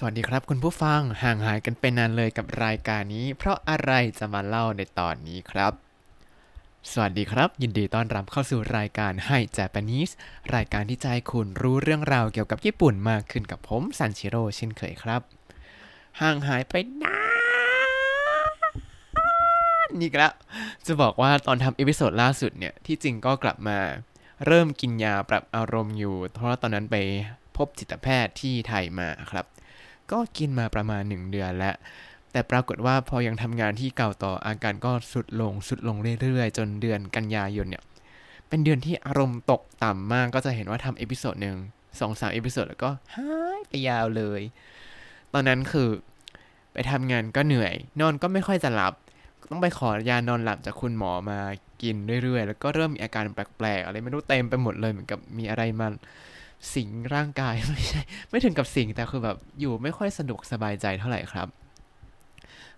สวัสดีครับคุณผู้ฟังห่างหายกันไปนานเลยกับรายการนี้ เพราะอะไรจะมาเล่าในตอนนี้ครับ สวัสดีครับ ยินดีต้อนรับเข้าสู่รายการให้ Japanese รายการที่จะให้คุณรู้เรื่องราวเกี่ยวกับญี่ปุ่นมากขึ้นกับผมซันชิโร่เช่นเคยครับ ห่างหายไปนานนี่แล้วจะบอกว่าตอนทำ episode ล่าสุดเนี่ยที่จริงก็กลับมา เริ่มกินยาปรับอารมณ์อยู่ เพราะตอนนั้นไปพบจิตแพทย์ที่ไทยมาครับ ก็กินมาประมาณ 1 เดือนแล้ว แต่ปรากฏว่าพอยังทำงานที่เก่าต่ออาการก็ทรุดลงทรุดลงเรื่อยๆ จนเดือนกันยายนเนี่ย เป็นเดือนที่อารมณ์ตกต่ำมากก็จะเห็นว่าทำ episode หนึ่งสองสาม episode แล้วก็หายไปยาวเลย ตอนนั้นคือไปทำงานก็เหนื่อย นอนก็ไม่ค่อยจะหลับ ต้องไปขอยานอนหลับจากคุณหมอมากินเรื่อยๆ แล้วก็เริ่มมีอาการแปลกๆ อะไรไม่รู้เต็มไปหมดเลยเหมือนกับมีอะไรมา สิงร่างกายไม่ใช่ ไม่ถึงกับสิงแต่คือแบบอยู่ไม่ค่อยสะดวกสบายใจเท่าไหร่ครับ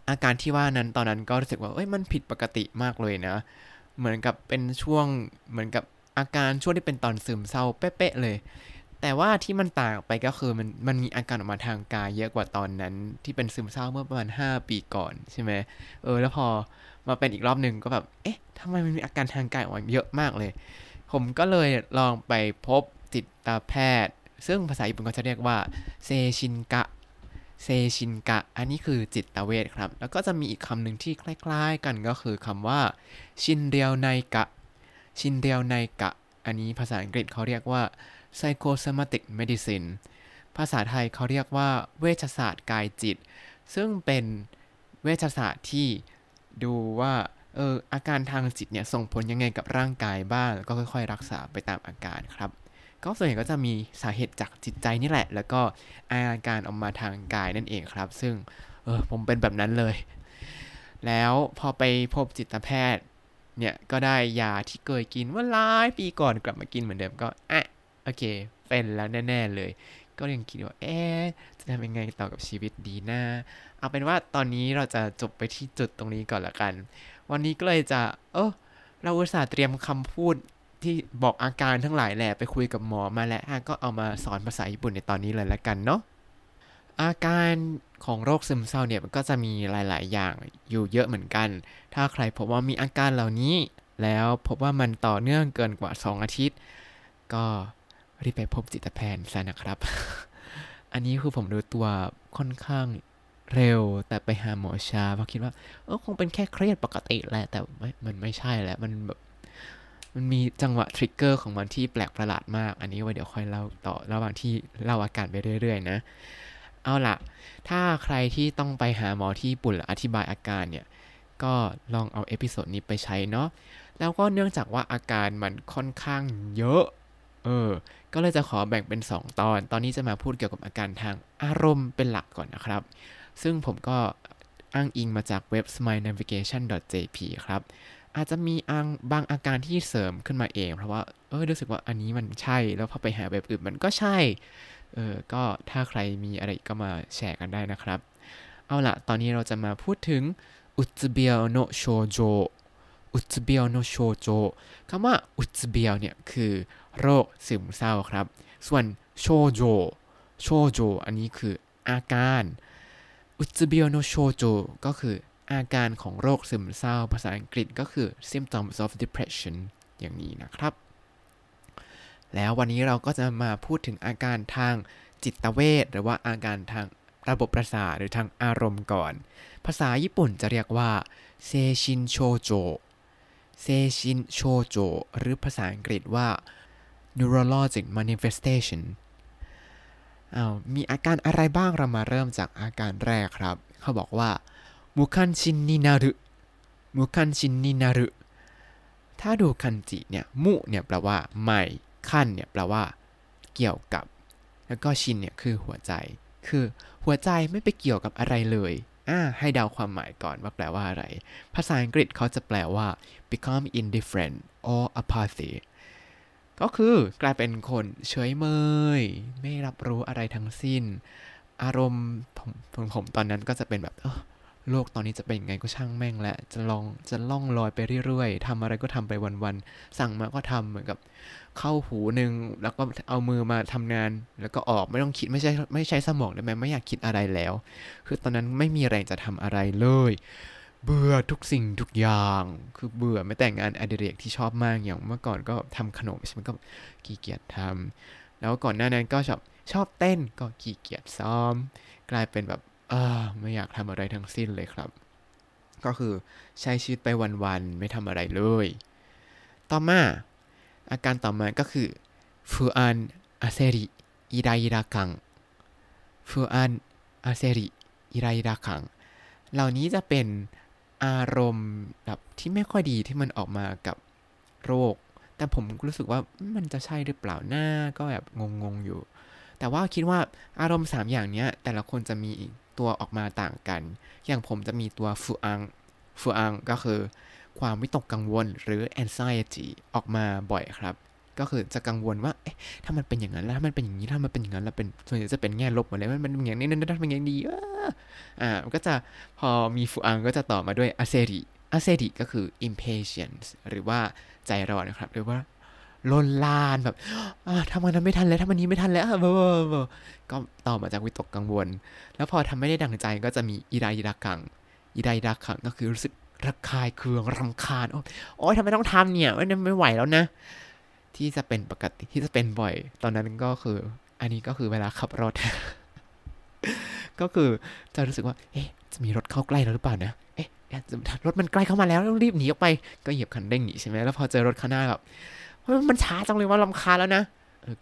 อาการที่ว่านั้นตอนนั้นก็รู้สึกว่าเอ้ยมันผิดปกติมากเลยนะ เหมือนกับเป็นช่วงเหมือนกับอาการช่วงที่เป็นตอนซึมเศร้าเป๊ะๆเลย แต่ว่าที่มันต่างไปก็คือมันมันมีอาการออกมาทางกายเยอะกว่าตอนนั้น ที่เป็นซึมเศร้าเมื่อประมาณ 5 ปีก่อนใช่ไหมเออแล้วพอมาเป็นอีกรอบหนึ่งก็แบบ เอ๊ะทำไมมันมีอาการทางกายออกมาเยอะมากเลย ผมก็เลยลองไปพบ จิตแพทย์ ซึ่งภาษาญี่ปุ่นก็จะเรียกว่าเซชินกะเซชินกะ อันนี้คือจิตเวชครับ แล้วก็จะมีอีกคำหนึ่งที่คล้ายๆกันก็คือคำว่าชินเรียวไนกะ ชินเรียวไนกะ อันนี้ภาษาอังกฤษเขาเรียกว่า psychosomatic medicine ภาษาไทยเขาเรียกว่าเวชศาสตร์กายจิต ซึ่งเป็นเวชศาสตร์ที่ดูว่าเอออาการทางจิตเนี่ยส่งผลยังไงกับร่างกายบ้างแล้วก็ค่อยๆ รักษาไปตามอาการครับ ก็ส่วนใหญ่ก็จะมีสาเหตุจากจิตใจนี่แหละ แล้วก็อาการออกมาทางกายนั่นเองครับ ซึ่งเออผมเป็นแบบนั้นเลย แล้วพอไปพบจิตแพทย์เนี่ยก็ได้ยาที่เคยกินว่าหลายปีก่อนกลับมากินเหมือนเดิมก็อะโอเค เป็นแล้วแน่ๆเลย ก็ยังคิดว่าเอ๊ะจะทำยังไงต่อกับชีวิตดีนะเอาเป็นว่าตอนนี้เราจะจบไปที่จุดตรงนี้ก่อนละกัน วันนี้ก็เลยจะ เออเราอุตส่าห์เตรียมคำพูด ที่บอกอาการทั้งหลายแหละไปคุยกับหมอมาแล้วก็เอามาสอนภาษาญี่ปุ่นในตอนนี้เลยละกันเนาะอาการของโรคซึมเศร้าเนี่ยมันก็จะมีหลาย ๆ อย่างอยู่เยอะเหมือนกัน ถ้าใครพบว่ามีอาการเหล่านี้ แล้วพบว่ามันต่อเนื่องเกินกว่า 2 อาทิตย์ ก็รีบไปพบจิตแพทย์ซะนะครับ อันนี้คือผมรู้ตัวค่อนข้างเร็วแต่ไปหาหมอช้าเพราะคิดว่าเออคงเป็นแค่เครียดปกติแหละแต่ไม่มันไม่ใช่แล้วมันแบบ มันมีจังหวะ trigger ของมันที่แปลกประหลาดมาก อันนี้ไว้เดี๋ยวค่อยเล่าต่อระหว่างที่เล่าอาการไปเรื่อยๆนะ เอาละถ้าใครที่ต้องไปหาหมอที่ญี่ปุ่นอธิบายอาการเนี่ย ก็ลองเอา episode นี้ไปใช้เนาะ แล้วก็เนื่องจากว่าอาการมันค่อนข้างเยอะ เออ ก็เลยจะขอแบ่งเป็น 2 ตอน ตอนนี้จะมาพูดเกี่ยวกับอาการทางอารมณ์เป็นหลักก่อนนะครับ ซึ่งผมก็อ้างอิงมาจากเว็บ smilenavigation.jp ครับ อาจจะมีอังบางอาการที่เสริมขึ้นมาเอง เพราะว่าเออรู้สึกว่าอันนี้มันใช่แล้วพอไปหาเว็บอื่นมันก็ใช่เออก็ถ้าใครมีอะไรก็มาแชร์กันได้นะครับ เอาล่ะตอนนี้เราจะมาพูดถึงอุตเบียวโนโชโจอุตเบียวโนโชโจคำว่าอุตเบียวเนี่ยคือโรคซึมเศร้าครับ ส่วนโชโจโชโจอันนี้คืออาการอุตเบียวโนโชโจก็คือ อาการของโรคซึมเศร้า ภาษาอังกฤษก็คือ symptoms of depression อย่างนี้นะครับ แล้ววันนี้เราก็จะมาพูดถึงอาการทางจิตเวชหรือว่าอาการทางระบบประสาทหรือทางอารมณ์ก่อน ภาษาญี่ปุ่นจะเรียกว่าเซชินโชโจเซชินโชโจหรือภาษาอังกฤษว่า neurologic manifestation อามีอาการอะไรบ้างเรามาเริ่มจากอาการแรกครับ เขาบอกว่า มุคันชินนินารุมุคันชินนินารุถ้าดูคันจิเนี่ยมุเนี่ยแปลว่าไม่คันเนี่ยแปลว่า เกี่ยวกับ แล้วก็ชินเนี่ยคือหัวใจ คือหัวใจไม่ไปเกี่ยวกับอะไรเลยอ่าให้เดาความหมายก่อนว่าแปลว่าอะไร ภาษาอังกฤษเขาจะแปลว่า become indifferent or apathy ก็คือกลายเป็นคนเฉยเมย ไม่รับรู้อะไรทั้งสิ้น อารมณ์ผมผมตอนนั้นก็จะเป็นแบบ โลกตอนนี้จะเป็นยังไงก็ช่างแม่งแหละ จะลองจะล่องลอยไปเรื่อยๆทำอะไรก็ทำไปวันๆ สั่งมาก็ทำเหมือนกับ เข้าหูหนึ่งแล้วก็เอามือมาทำงาน แล้วก็ออกไม่ต้องคิดไม่ใช่ไม่ใช้สมองได้ไหมไม่อยากคิดอะไรแล้ว คือตอนนั้นไม่มีแรงจะทำอะไรเลย เบื่อทุกสิ่งทุกอย่าง คือเบื่อไม่แต่งงานอดิเรกที่ชอบมากอย่างเมื่อก่อนก็ทำขนมใช่ไหมก็ขี้เกียจทำแล้วก่อนหน้านั้นก็ชอบชอบเต้นก็ขี้เกียจซ้อม กลายเป็นแบบ เออไม่อยากทำอะไรทั้งสิ้นเลยครับ ก็คือใช้ชีวิตไปวันๆไม่ทำอะไรเลย ต่อมาอาการต่อมาก็คือฟูอันอาเซริอิราอิราคังฟูอันอาเซริอิราอิราคังเหล่านี้จะเป็นอารมณ์แบบที่ไม่ค่อยดีที่มันออกมากับโรค แต่ผมรู้สึกว่ามันจะใช่หรือเปล่าหน้าก็แบบงงๆอยู่ แต่ว่าคิดว่าอารมณ์ 3 อย่างนี้แต่ละคนจะมี ตัวออกมาต่างกัน อย่างผมจะมีตัวฟูอังฟูอังก็คือ ความวิตกกังวลหรือ anxiety ออกมาบ่อยครับ ก็คือจะกังวลว่า เอ๊ะ ถ้ามันเป็นอย่างนั้นแล้วถ้ามันเป็นอย่างนี้ถ้ามันเป็นอย่างนั้นแล้วเป็นส่วนใหญ่จะเป็นแง่ลบหมดเลยมันเป็นอย่างนี้นั่นนั่นเป็นอย่างดีอ่ามันก็จะพอมีฟูอังก็จะต่อมาด้วยอาเซริอาเซริก็คือ impatience หรือว่าใจร้อนนะครับหรือว่า ลนลานแบบทำมันนั้นไม่ทันแล้วทำมันนี้ไม่ทันแล้วก็ต่อมาจากวิตกกังวล แล้วพอทำไม่ได้ดั่งใจก็จะมีอิราอิรากังอิราอิรากังก็คือรู้สึกระคายเคืองรำคาญโอ้ยทำไมต้องทำเนี่ยไม่ไหวแล้วนะ ที่จะเป็นปกติที่จะเป็นบ่อย ตอนนั้นก็คือ อันนี้ก็คือเวลาขับรถ ก็คือจะรู้สึกว่า เอ๊ะจะมีรถเข้าใกล้เราหรือเปล่านะเอ๊ะรถมันใกล้เข้ามาแล้วต้องรีบหนีออกไป ก็เหยียบคันเร่งหนีใช่ไหมแล้วพอเจอรถข้างหน้าแบบ มันช้าจังเลยว่าลำคาแล้วนะ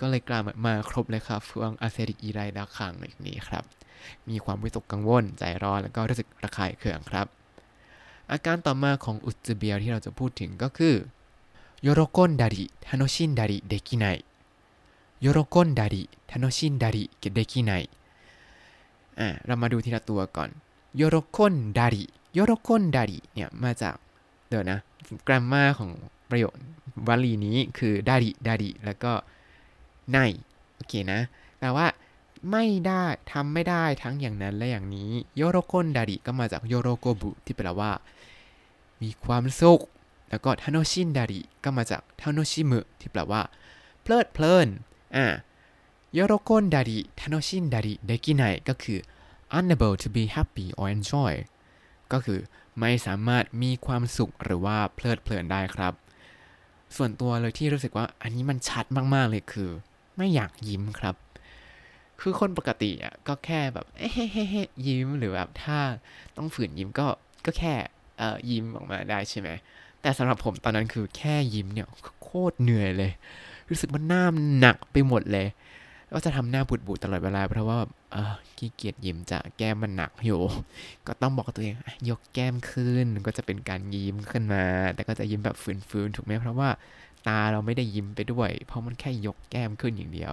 ก็เลยกลายมาครบเลยครับฟืองอาเซริกอีไรดาคังอย่างนี้ครับ มีความวิตกกังวล ใจร้อน แล้วก็รู้สึกระคายเคืองครับ อาการต่อมาของอุจจเบียที่เราจะพูดถึงก็คือโยโรกอนดาริทานชินดาริเดกิไนโยโรกอนดาริทานชินดาริเดกิไนอ่าเรามาดูทีละตัวก่อนโยโรกอนดาริโยโรกอนดาริเนี่ยมาจากเดี๋ยวนะกราฟมาของ ประโยควลีนี้คือดาริดาริแล้วก็ไนโอเคนะแปลว่าไม่ได้ทำไม่ได้ทั้งอย่างนั้นและอย่างนี้โยโรโกนดาริก็มาจากโยโรโกบุที่แปลว่า มีความสุข แล้วก็ทานชินดาริก็มาจากทานชิมุที่แปลว่า เพลิดเพลินอ่าโยโรโกนดาริทานชินดาริเดกิไนก็คือ unable to be happy or enjoy ก็คือไม่สามารถมีความสุขหรือว่าเพลิดเพลินได้ครับ ส่วนตัวเลยที่รู้สึกว่าอันนี้มันชัดมากๆเลยคือ ไม่อยากยิ้มครับ คือคนปกติอะก็แค่แบบเฮ้ยิ้มหรือแบบถ้าต้องฝืนยิ้มก็ก็แค่เอ่อยิ้มออกมาได้ใช่ไหมแต่สำหรับผมตอนนั้นคือแค่ยิ้มเนี่ยโคตรเหนื่อยเลย รู้สึกว่าหน้าหนักไปหมดเลย ก็จะทำหน้าบูดบูดลอดเวลาเพราะว่า เออขี้เกียจยิ้มจะแก้มมันหนักอยู่ ก็ต้องบอกตัวเองยกแก้มขึ้นก็จะเป็นการยิ้มขึ้นมา แต่ก็จะยิ้มแบบฝืนๆถูกไหมเพราะว่าตาเราไม่ได้ยิ้มไปด้วย เพราะมันแค่ยกแก้มขึ้นอย่างเดียว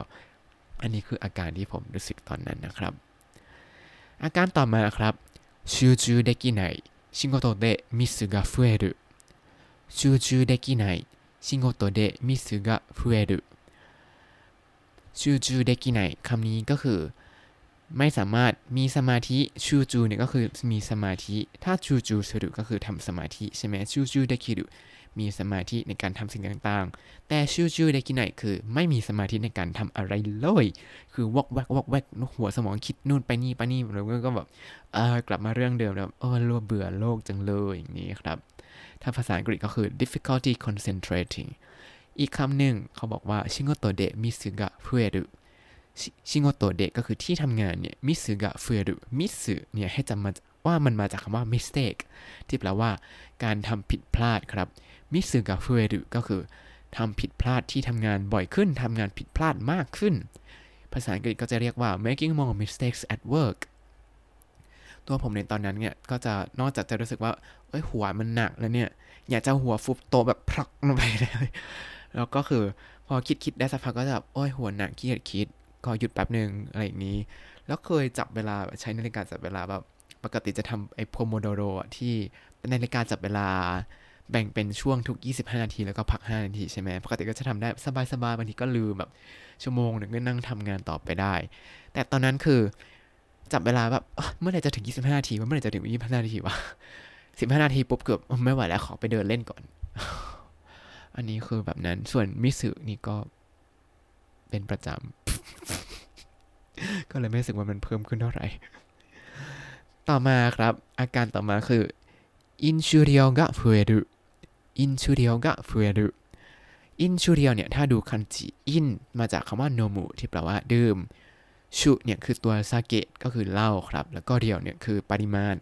อันนี้คืออาการที่ผมรู้สึกตอนนั้นนะครับ อาการต่อมาครับ集中できない 仕事でミスが増える 集中できない仕事でミスが増える 集中できない คำนี้ก็คือ ไม่สามารถมีสมาธิชูจูเนี่ยก็คือมีสมาธิ ถ้า集中する ก็คือทำสมาธิใช่ไหม集中できる มีสมาธิในการทำสิ่งต่างๆ แต่集中できない คือไม่มีสมาธิในการทำอะไรเลย คือวอกแวกวอกแวกในหัวสมองคิดนู่นไปนี่ไปนี่แล้วก็แบบเออกลับมาเรื่องเดิมแล้วเออรัวเบื่อโลกจังเลยอย่างนี้ครับ ถ้าภาษาอังกฤษก็คือ difficulty concentrating อีกคำหนึ่งเขาบอกว่าชิโงโตเดมิสึกะเฟรุ ชิโงโตเดก็คือที่ทำงานเนี่ยมิสึกะเฟอรุมิสึเนี่ยให้จำมาว่ามันมาจากคำว่า mistake ที่แปลว่าการทำผิดพลาดครับมิสึกะเฟอรุก็คือทำผิดพลาดที่ทำงานบ่อยขึ้นทำงานผิดพลาดมากขึ้น ภาษาอังกฤษก็จะเรียกว่า making more mistakes at work ตัวผมในตอนนั้นเนี่ยก็จะนอกจากจะรู้สึกว่าเอ้ยหัวมันหนักแล้วเนี่ย อยากจะหัวฟุบโตแบบพลักลงไปเลย แล้วก็คือพอคิดคิดได้สักพักก็จะแบบโอ้ยหัวหนักขี้เกียจคิด ก็หยุดแป๊บหนึ่งอะไรอย่างนี้ แล้วเคยจับเวลาใช้นาฬิกาจับเวลาแบบปกติจะทำไอ้โพโมโดโรที่เป็นนาฬิกาจับเวลาแบ่งเป็นช่วงทุก 25 นาที แล้วก็พัก 5 นาที ใช่ไหมปกติก็จะทำได้สบายๆบางทีก็ลืมแบบ ชั่วโมงหนึ่งก็นั่งทำงานต่อไปได้ แต่ตอนนั้นคือจับเวลาแบบเมื่อไหร่จะถึง 25 นาทีวะเมื่อไหร่จะถึง 25 นาทีวะ 15 นาทีปุ๊บเกือบไม่ไหวแล้วขอไปเดินเล่นก่อน อันนี้คือแบบนั้นส่วนミス นี่ก็ เป็นประจำ ก็เลยไม่รู้สึกว่ามันเพิ่มขึ้นเท่าไหร่ ต่อมาครับ อาการต่อมาคือ飲酒量が増える 飲酒量が増える飲酒量 เนี่ย ถ้าดูคันจิ飲 มาจากคำว่า 飲む ที่แปลว่าดื่ม酒 เนี่ยคือตัว 酒 ก็คือเหล้าครับ แล้วก็เรียวเนี่ยคือปริมาณ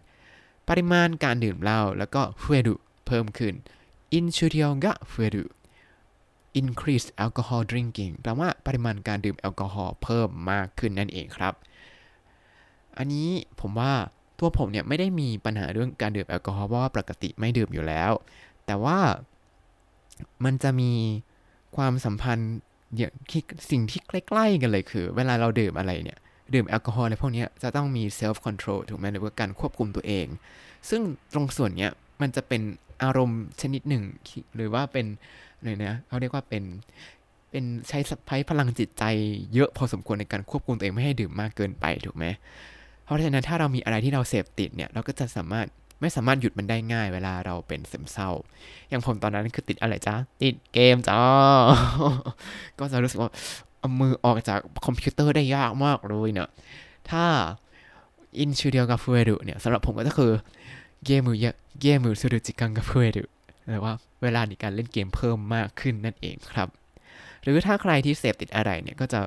ปริมาณการดื่มเหล้าแล้วก็増える เพิ่มขึ้น 飲酒量が増える increase alcohol drinking แปลว่าปริมาณการดื่มแอลกอฮอล์เพิ่มมากขึ้นนั่นเองครับ อันนี้ผมว่าตัวผมเนี่ยไม่ได้มีปัญหาเรื่องการดื่มแอลกอฮอล์เพราะว่าปกติไม่ดื่มอยู่แล้ว แต่ว่ามันจะมีความสัมพันธ์อย่างที่สิ่งที่ใกล้ๆกันเลยคือ เวลาเราดื่มอะไรเนี่ย ดื่มแอลกอฮอล์อะไรพวกนี้จะต้องมี self control ถูกไหมหรือว่าการควบคุมตัวเอง ซึ่งตรงส่วนเนี้ยมันจะเป็นอารมณ์ชนิดหนึ่ง หรือว่าเป็น เลยนะเขาเรียกว่าเป็นเป็นใช้สัพพลังจิตใจเยอะพอสมควรในการควบคุมตัวเองไม่ให้ดื่มมากเกินไปถูกไหมเพราะฉะนั้นถ้าเรามีอะไรที่เราเสพติดเนี่ยเราก็จะสามารถไม่สามารถหยุดมันได้ง่ายเวลาเราเป็นซึมเศร้า อย่างผมตอนนั้นคือติดอะไรจ้าติดเกมจ้าก็จะรู้สึกว่าเอามือออกจากคอมพิวเตอร์ได้ยากมากเลยเนาะถ้าอินชูเดียวกับฟูเอรุเนี่ยสำหรับผมก็คือเกมือเกมมือสุดจิกังกับฟูเอรุหรือว่า เวลาในการเล่นเกมเพิ่มมากขึ้นนั่นเองครับ หรือถ้าใครที่เสพติดอะไรเนี่ยก็จะ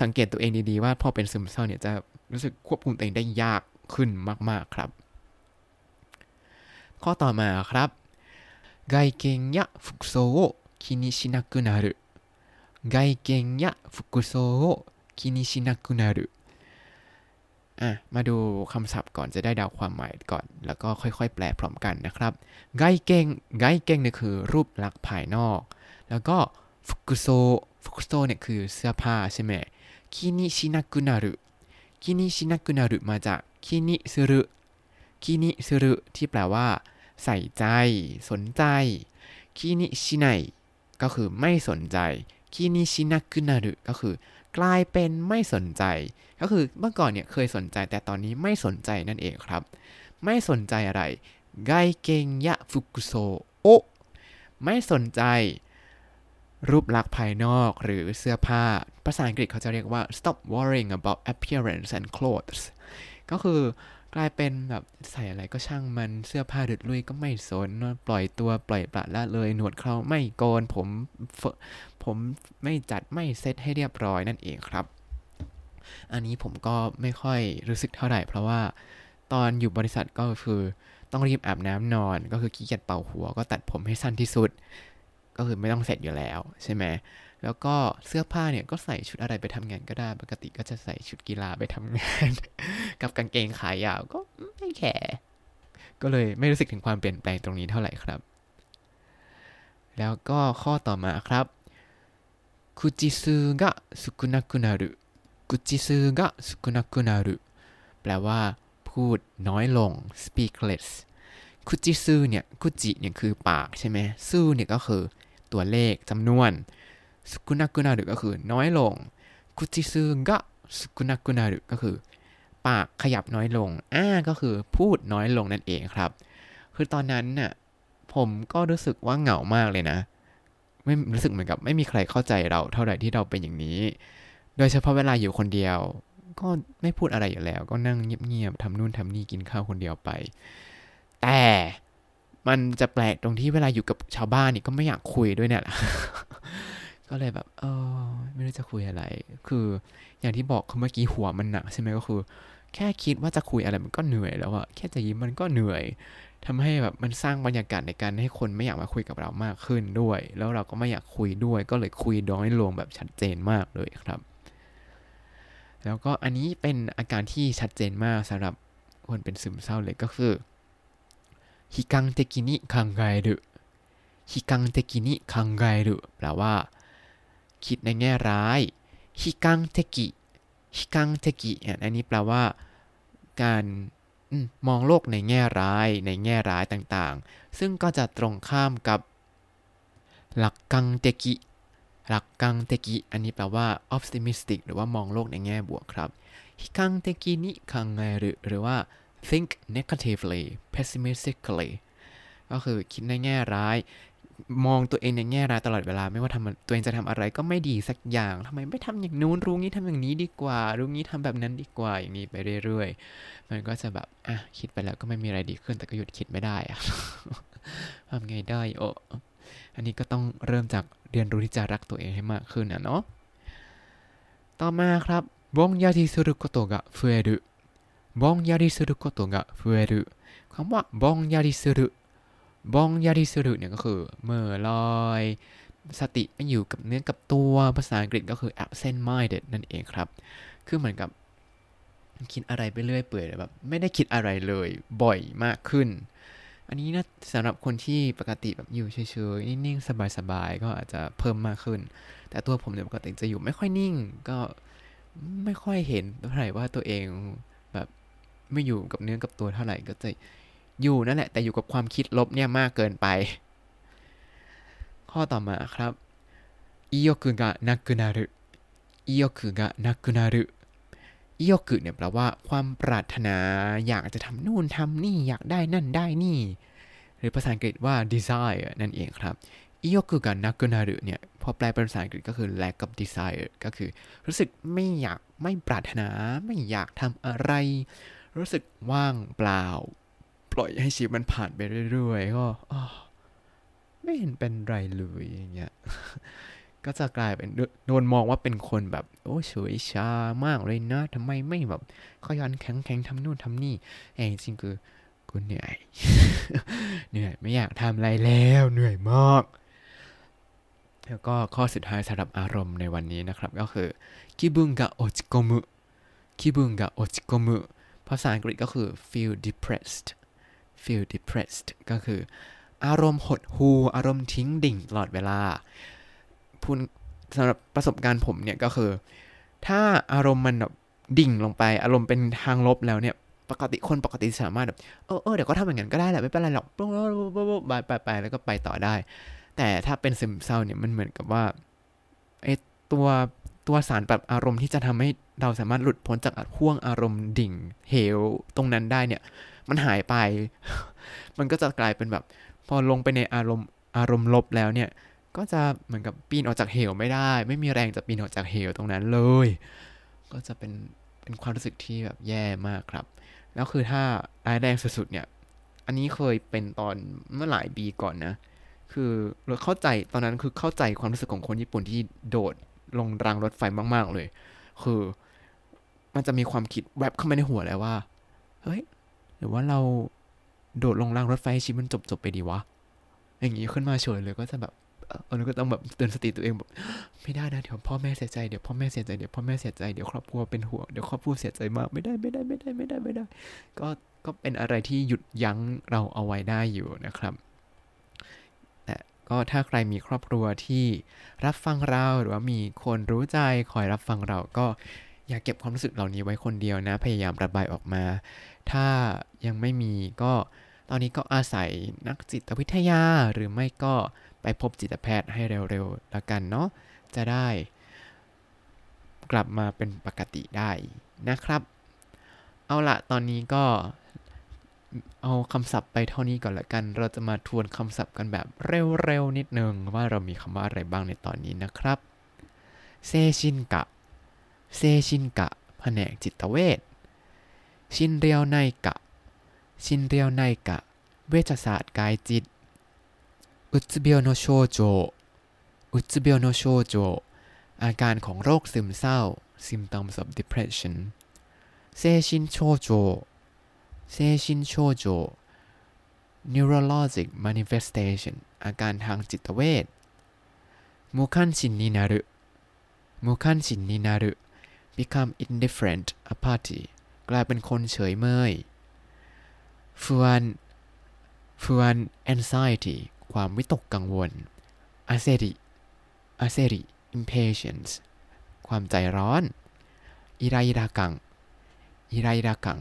สังเกตตัวเองดีๆว่าพอเป็นซึมเศร้าเนี่ยจะรู้สึกควบคุมตัวเองได้ยากขึ้นมากๆครับ ข้อต่อมาครับ外見や服装を気にしなくなる外見や服装を気にしなくなる อะมาดูคำศัพท์ก่อนจะได้ดาวความหมายก่อน แล้วก็ค่อยๆ แปลพร้อมกันนะครับไกเกงไกเกงเนี่ยคือรูปลักษณ์ภายนอก แล้วก็ฟุกุโซฟุกุโซเนี่ยคือเสื้อผ้าใช่ไหม気にしなくなる 気にしなくなる มาจาก 気にする 気にする ที่แปลว่า ใส่ใจ สนใจ気にしない ก็คือไม่สนใจ気にしなくなる ก็คือ กลายเป็นไม่สนใจ ก็คือเมื่อก่อนเนี่ยเคยสนใจแต่ตอนนี้ไม่สนใจนั่นเองครับ ไม่สนใจอะไรไกเกงยะฟุกุโซโอไม่สนใจ รูปลักษณ์ภายนอกหรือเสื้อผ้า ภาษาอังกฤษเขาจะเรียกว่า stop worrying about appearance and clothes ก็คือ กลายเป็นแบบใส่อะไรก็ช่างมันเสื้อผ้าดุดลุยก็ไม่สนปล่อยตัวปล่อยปละละเลยหนวดเคราไม่โกนผมผมไม่จัดไม่เซ็ตให้เรียบร้อยนั่นเองครับ อันนี้ผมก็ไม่ค่อยรู้สึกเท่าไหร่ เพราะว่าตอนอยู่บริษัทก็คือต้องรีบอาบน้ำนอนก็คือขี้เกียจเป่าหัว ก็ตัดผมให้สั้นที่สุด ก็คือไม่ต้องเสร็จอยู่แล้วใช่ไหม แล้วก็เสื้อผ้าเนี่ยก็ใส่ชุดอะไรไปทำงานก็ได้ ปกติก็จะใส่ชุดกีฬาไปทำงาน กับกางเกงขายาวก็ไม่แคร์ก็เลยไม่รู้สึกถึงความเปลี่ยนแปลงตรงนี้เท่าไหร่ครับ แล้วก็ข้อต่อมาครับคุจิซูกะสุกุนักุนารุคุจิซูกะสุกุนักุนารุแปลว่า พูดน้อยลง speak less คุจิซูเนี่ยคุจิเนี่ยคือปากใช่ไหมซูเนี่ยก็คือตัวเลขจำนวน สุกุนักุนารุก็คือน้อยลงคุจิซูกะสุกุนักุนารุก็คือ ปากขยับน้อยลงอ่าก็คือพูดน้อยลงนั่นเองครับ คือตอนนั้นน่ะผมก็รู้สึกว่าเหงามากเลยนะ ไม่รู้สึกเหมือนกับ ไม่มีใครเข้าใจเราเท่าไหร่ที่เราเป็นอย่างนี้ โดยเฉพาะเวลาอยู่คนเดียว ก็ไม่พูดอะไรอยู่แล้ว ก็นั่งเงียบๆทำนู่นทำนี่กินข้าวคนเดียวไป แต่มันจะแปลกตรงที่เวลาอยู่กับชาวบ้านนี่ก็ไม่อยากคุยด้วยเนี่ย ก็เลยแบบเออไม่รู้จะคุยอะไร คืออย่างที่บอกคือเมื่อกี้หัวมันหนักใช่ไหมก็คือ แค่คิดว่าจะคุยอะไรมันก็เหนื่อยแล้วอะแค่จะยิ้มมันก็เหนื่อยทำให้แบบมันสร้างบรรยากาศในการให้คนไม่อยากมาคุยกับเรามากขึ้นด้วย แล้วเราก็ไม่อยากคุยด้วย ก็เลยคุยน้อยลงแบบชัดเจนมากเลยครับ แล้วก็อันนี้เป็นอาการที่ชัดเจนมากสำหรับคนเป็นซึมเศร้าเลยก็คือฮิกังเตกินิคังไกรุฮิกังเตกินิคังไกรุแปลว่า คิดในแง่ร้ายฮิกังเตกิฮิกังเตกิอันนี้แปลว่า การมองโลกในแง่ร้าย ในแง่ร้ายต่างๆ ซึ่งก็จะตรงข้ามกับหลักกังเตกิหลักกังเตกิอันนี้แปลว่า optimistic หรือว่ามองโลกในแง่บวกครับฮิคังเตกินิคังไงหรือหรือว่า think negatively pessimistically ก็คือคิดในแง่ร้าย มองตัวเองในแง่ร้ายตลอดเวลา ไม่ว่าทำตัวเองจะทำอะไรก็ไม่ดีสักอย่างทำไมไม่ทำอย่างนู้นรู้งี้ทำอย่างนี้ดีกว่า รู้งี้ทำแบบนั้นดีกว่าอย่างนี้ไปเรื่อยๆ มันก็จะแบบอะคิดไปแล้วก็ไม่มีอะไรดีขึ้นแต่ก็หยุดคิดไม่ได้อะทำไงได้โอ้อันนี้ก็ต้องเริ่มจากเรียนรู้ที่จะรักตัวเองให้มากขึ้นนะเนาะต่อมาครับบงยาริสุรุโกโตะกะฟุเอรุบงยาริสุรุโกโตะกะฟุเอรุคำว่าบงยาริสุรุ บองยาริสุรุเนี่ยก็คือเมื่อลอย สติไม่อยู่กับเนื้อกับตัวภาษาอังกฤษก็คือ absent minded นั่นเองครับ คือเหมือนกับคิดอะไรไปเรื่อยเปื่อยแบบไม่ได้คิดอะไรเลยบ่อยมากขึ้น อันนี้นะสำหรับคนที่ปกติแบบอยู่เฉยๆนิ่งๆสบายๆก็อาจจะเพิ่มมากขึ้น แต่ตัวผมเนี่ยปกติจะอยู่ไม่ค่อยนิ่ง ก็ไม่ค่อยเห็นเท่าไหร่ว่าตัวเองแบบไม่อยู่กับเนื้อกับตัวเท่าไหร่ก็จะ อยู่นั่นแหละ แต่อยู่กับความคิดลบเนี่ยมากเกินไป ข้อต่อมาครับอิโยกุกะนักุนารุอิโยกุกะนักุนารุอิโยกุเนี่ยแปลว่าความปรารถนาอยากจะทำนู่นทำนี่อยากได้นั่นได้นี่ หรือภาษาอังกฤษว่า desire นั่นเองครับอิโยกุกะนักุนารุเนี่ยพอแปลเป็นภาษาอังกฤษก็คือ lack of desire ก็คือ รู้สึกไม่อยากไม่ปรารถนา ไม่อยากทำอะไร รู้สึกว่างเปล่า ปล่อยให้ชีวิตมันผ่านไปเรื่อยๆ ก็ไม่เห็นเป็นไรเลยอย่างเงี้ย ก็จะกลายเป็นโดนมองว่าเป็นคนแบบ โอ้เฉยชามากเลยนะทำไมไม่แบบขยันแข็งแข็งทำนู่นทำนี่แต่จริงคือกูเหนื่อย เหนื่อยไม่อยากทำอะไรแล้วเหนื่อยมาก แล้วก็ข้อสุดท้ายสำหรับอารมณ์ในวันนี้นะครับ ก็คือคิบุงกะโอจิโกมุคิบุงกะโอจิโกมุภาษาอังกฤษก็คือ feel depressed feel depressed ก็คือ อารมณ์หดหู อารมณ์ทิ้งดิ่งตลอดเวลาพูดสำหรับประสบการณ์ผมเนี่ยก็คือ ถ้าอารมณ์มันแบบดิ่งลงไป อารมณ์เป็นทางลบแล้วเนี่ย ปกติคนปกติสามารถแบบเออเออเดี๋ยวก็ทำอย่างนั้นก็ได้แหละ ไม่เป็นไรหรอกไปไปไปแล้วก็ไปต่อได้ แต่ถ้าเป็นซึมเศร้าเนี่ยมันเหมือนกับว่าไอตัวตัวสารปรับอารมณ์ที่จะทำให้เราสามารถหลุดพ้นจากห่วงอารมณ์ดิ่งเหวตรงนั้นได้เนี่ย มันหายไป มันก็จะกลายเป็นแบบ พอลงไปในอารมณ์อารมณ์ลบแล้วเนี่ย ก็จะเหมือนกับปีนออกจากเหวไม่ได้ ไม่มีแรงจะปีนออกจากเหวตรงนั้นเลย ก็จะเป็นเป็นความรู้สึกที่แบบแย่มากครับ แล้วคือถ้าร้ายแรงสุดๆเนี่ย อันนี้เคยเป็นตอนเมื่อหลายปีก่อนนะ คือเราเข้าใจตอนนั้นคือเข้าใจความรู้สึกของคนญี่ปุ่นที่โดดลงรางรถไฟมาก ๆ เลย คือมันจะมีความคิดแวบเข้ามาในหัวแล้วว่า เฮ้ย หรือว่าเราโดดลงรางรถไฟชีวิตมันจบจบไปดีวะ อย่างนี้ขึ้นมาเฉยเลยก็จะแบบเออก็ต้องแบบเตือนสติตัวเองแบบไม่ได้นะเดี๋ยวพ่อแม่เสียใจเดี๋ยวพ่อแม่เสียใจเดี๋ยวพ่อแม่เสียใจเดี๋ยวครอบครัวเป็นห่วงเดี๋ยวครอบครัวเสียใจมากไม่ได้ไม่ได้ไม่ได้ไม่ได้ไม่ได้ ก็ก็เป็นอะไรที่หยุดยั้งเราเอาไว้ได้อยู่นะครับแต่ก็ถ้าใครมีครอบครัวที่รับฟังเราหรือว่ามีคนรู้ใจคอยรับฟังเราก็ อย่าเก็บความรู้สึกเหล่านี้ไว้คนเดียวนะ พยายามระบายออกมา ถ้ายังไม่มีก็ตอนนี้ก็อาศัยนักจิตวิทยาหรือไม่ก็ไปพบจิตแพทย์ให้เร็วๆแล้วกันเนาะจะได้ กลับมาเป็นปกติได้นะครับ เอาละตอนนี้ก็เอาคำศัพท์ไปเท่านี้ก่อนละกัน เราจะมาทวนคำศัพท์กันแบบเร็วๆนิดนึงว่าเรามีคำว่าอะไรบ้างในตอนนี้นะครับเซชินกะ เซชินกะ แผนกจิตเวชชินเรียวไนกะ ชินเรียวไนกะ เวชศาสตร์กายจิต อุตเบียวโนโชโจ อุตเบียวโนโชโจ อาการของโรคซึมเศร้า symptoms of depression เซชินโชโจ เซชินโชโจ neurologic manifestation อาการทางจิตเวชมุคันชินนินารุมุคันชินนินารุ become indifferent apathy กลายเป็นคนเฉยเมยฟวนฟวน anxiety ความวิตกกังวล a s e r i a s e r i impatience ความใจร้อนอิไรรากังอิไรรากัง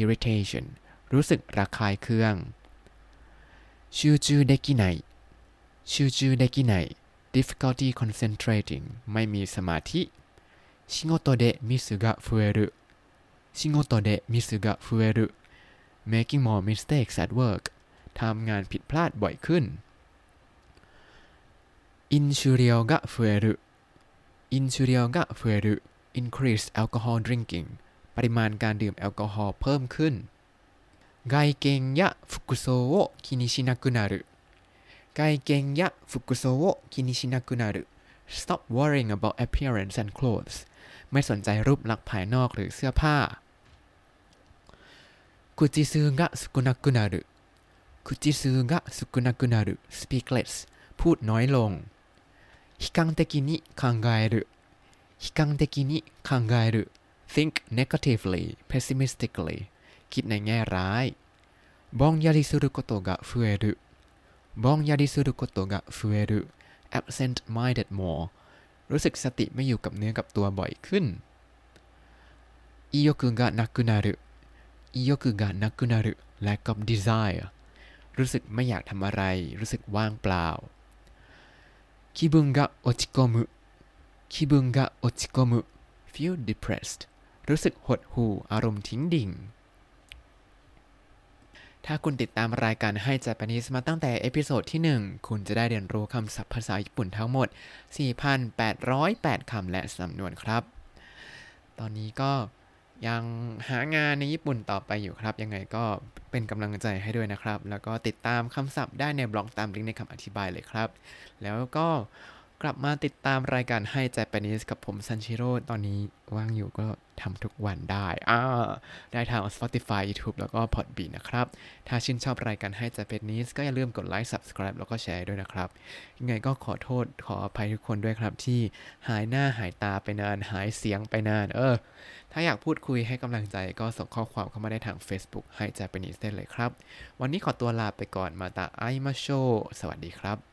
irritation รู้สึกระคายเคืองชูจูเดกิไนชูจูเดกิไน difficulty concentrating ไม่มีสมาธิ ชิโงโตเดมิสุกะฟุเอรุ 仕事でミスが増える making more mistakes at work ทำงานผิดพลาดบ่อยขึ้นอินชูเรียวが増えるอินชูเรียวが増える increase alcohol drinking ปริมาณการดื่มแอลกอฮอล์เพิ่มขึ้น外見や服装を気にしなくなる外見や服装を気にしなくなる stop worrying about appearance and clothes ไม่สนใจรูปลักษณ์ภายนอกหรือเสื้อผ้า口数が少なくなる口数が少なくなる speak less พูดน้อยลง悲観的に考える悲観的に考える think negatively pessimistically คิดในแง่ร้ายぼんやりすることが増えるぼんやりすることが増える absent minded more รู้สึกสติไม่อยู่กับเนื้อกับตัวบ่อยขึ้นอิโยคุกะนักุนารุ意欲がなくなる lack of desire รู้สึกไม่อยากทำอะไร รู้สึกว่างเปล่า気分が落ち込む 気分が落ち込む feel depressed รู้สึกหดหู่อารมณ์ทิ้งดิ่ง ถ้าคุณติดตามรายการให้ Japanese มาตั้งแต่ episode ที่ 1 คุณจะได้เรียนรู้คำศัพท์ภาษาญี่ปุ่นทั้งหมด 4,808 คำและสำนวนครับ ตอนนี้ก็ยังหางานในญี่ปุ่นต่อไปอยู่ครับ ยังไงก็เป็นกำลังใจให้ด้วยนะครับ แล้วก็ติดตามคำศัพท์ได้ในบล็อกตามลิงก์ในคำอธิบายเลยครับ แล้วก็ กลับมาติดตามรายการให้ Japanese กับผมซันชิโร่ตอนนี้ว่างอยู่ก็ทำทุกวันได้อ่าได้ทาง Spotify YouTube แล้วก็ Podbean นะครับ ถ้าชื่นชอบรายการให้ Japanese ก็อย่าลืมกดไลค์ Subscribe แล้วก็แชร์ด้วยนะครับ ยังไงก็ขอโทษขออภัยทุกคนด้วยครับ ที่หายหน้าหายตาไปนาน หายเสียงไปนาน เออ ถ้าอยากพูดคุยให้กำลังใจก็ส่งข้อความเข้ามาได้ทาง Facebook ให้ Japanese ได้เลยครับ วันนี้ขอตัวลาไปก่อนมาตาไอมาโชสวัสดีครับ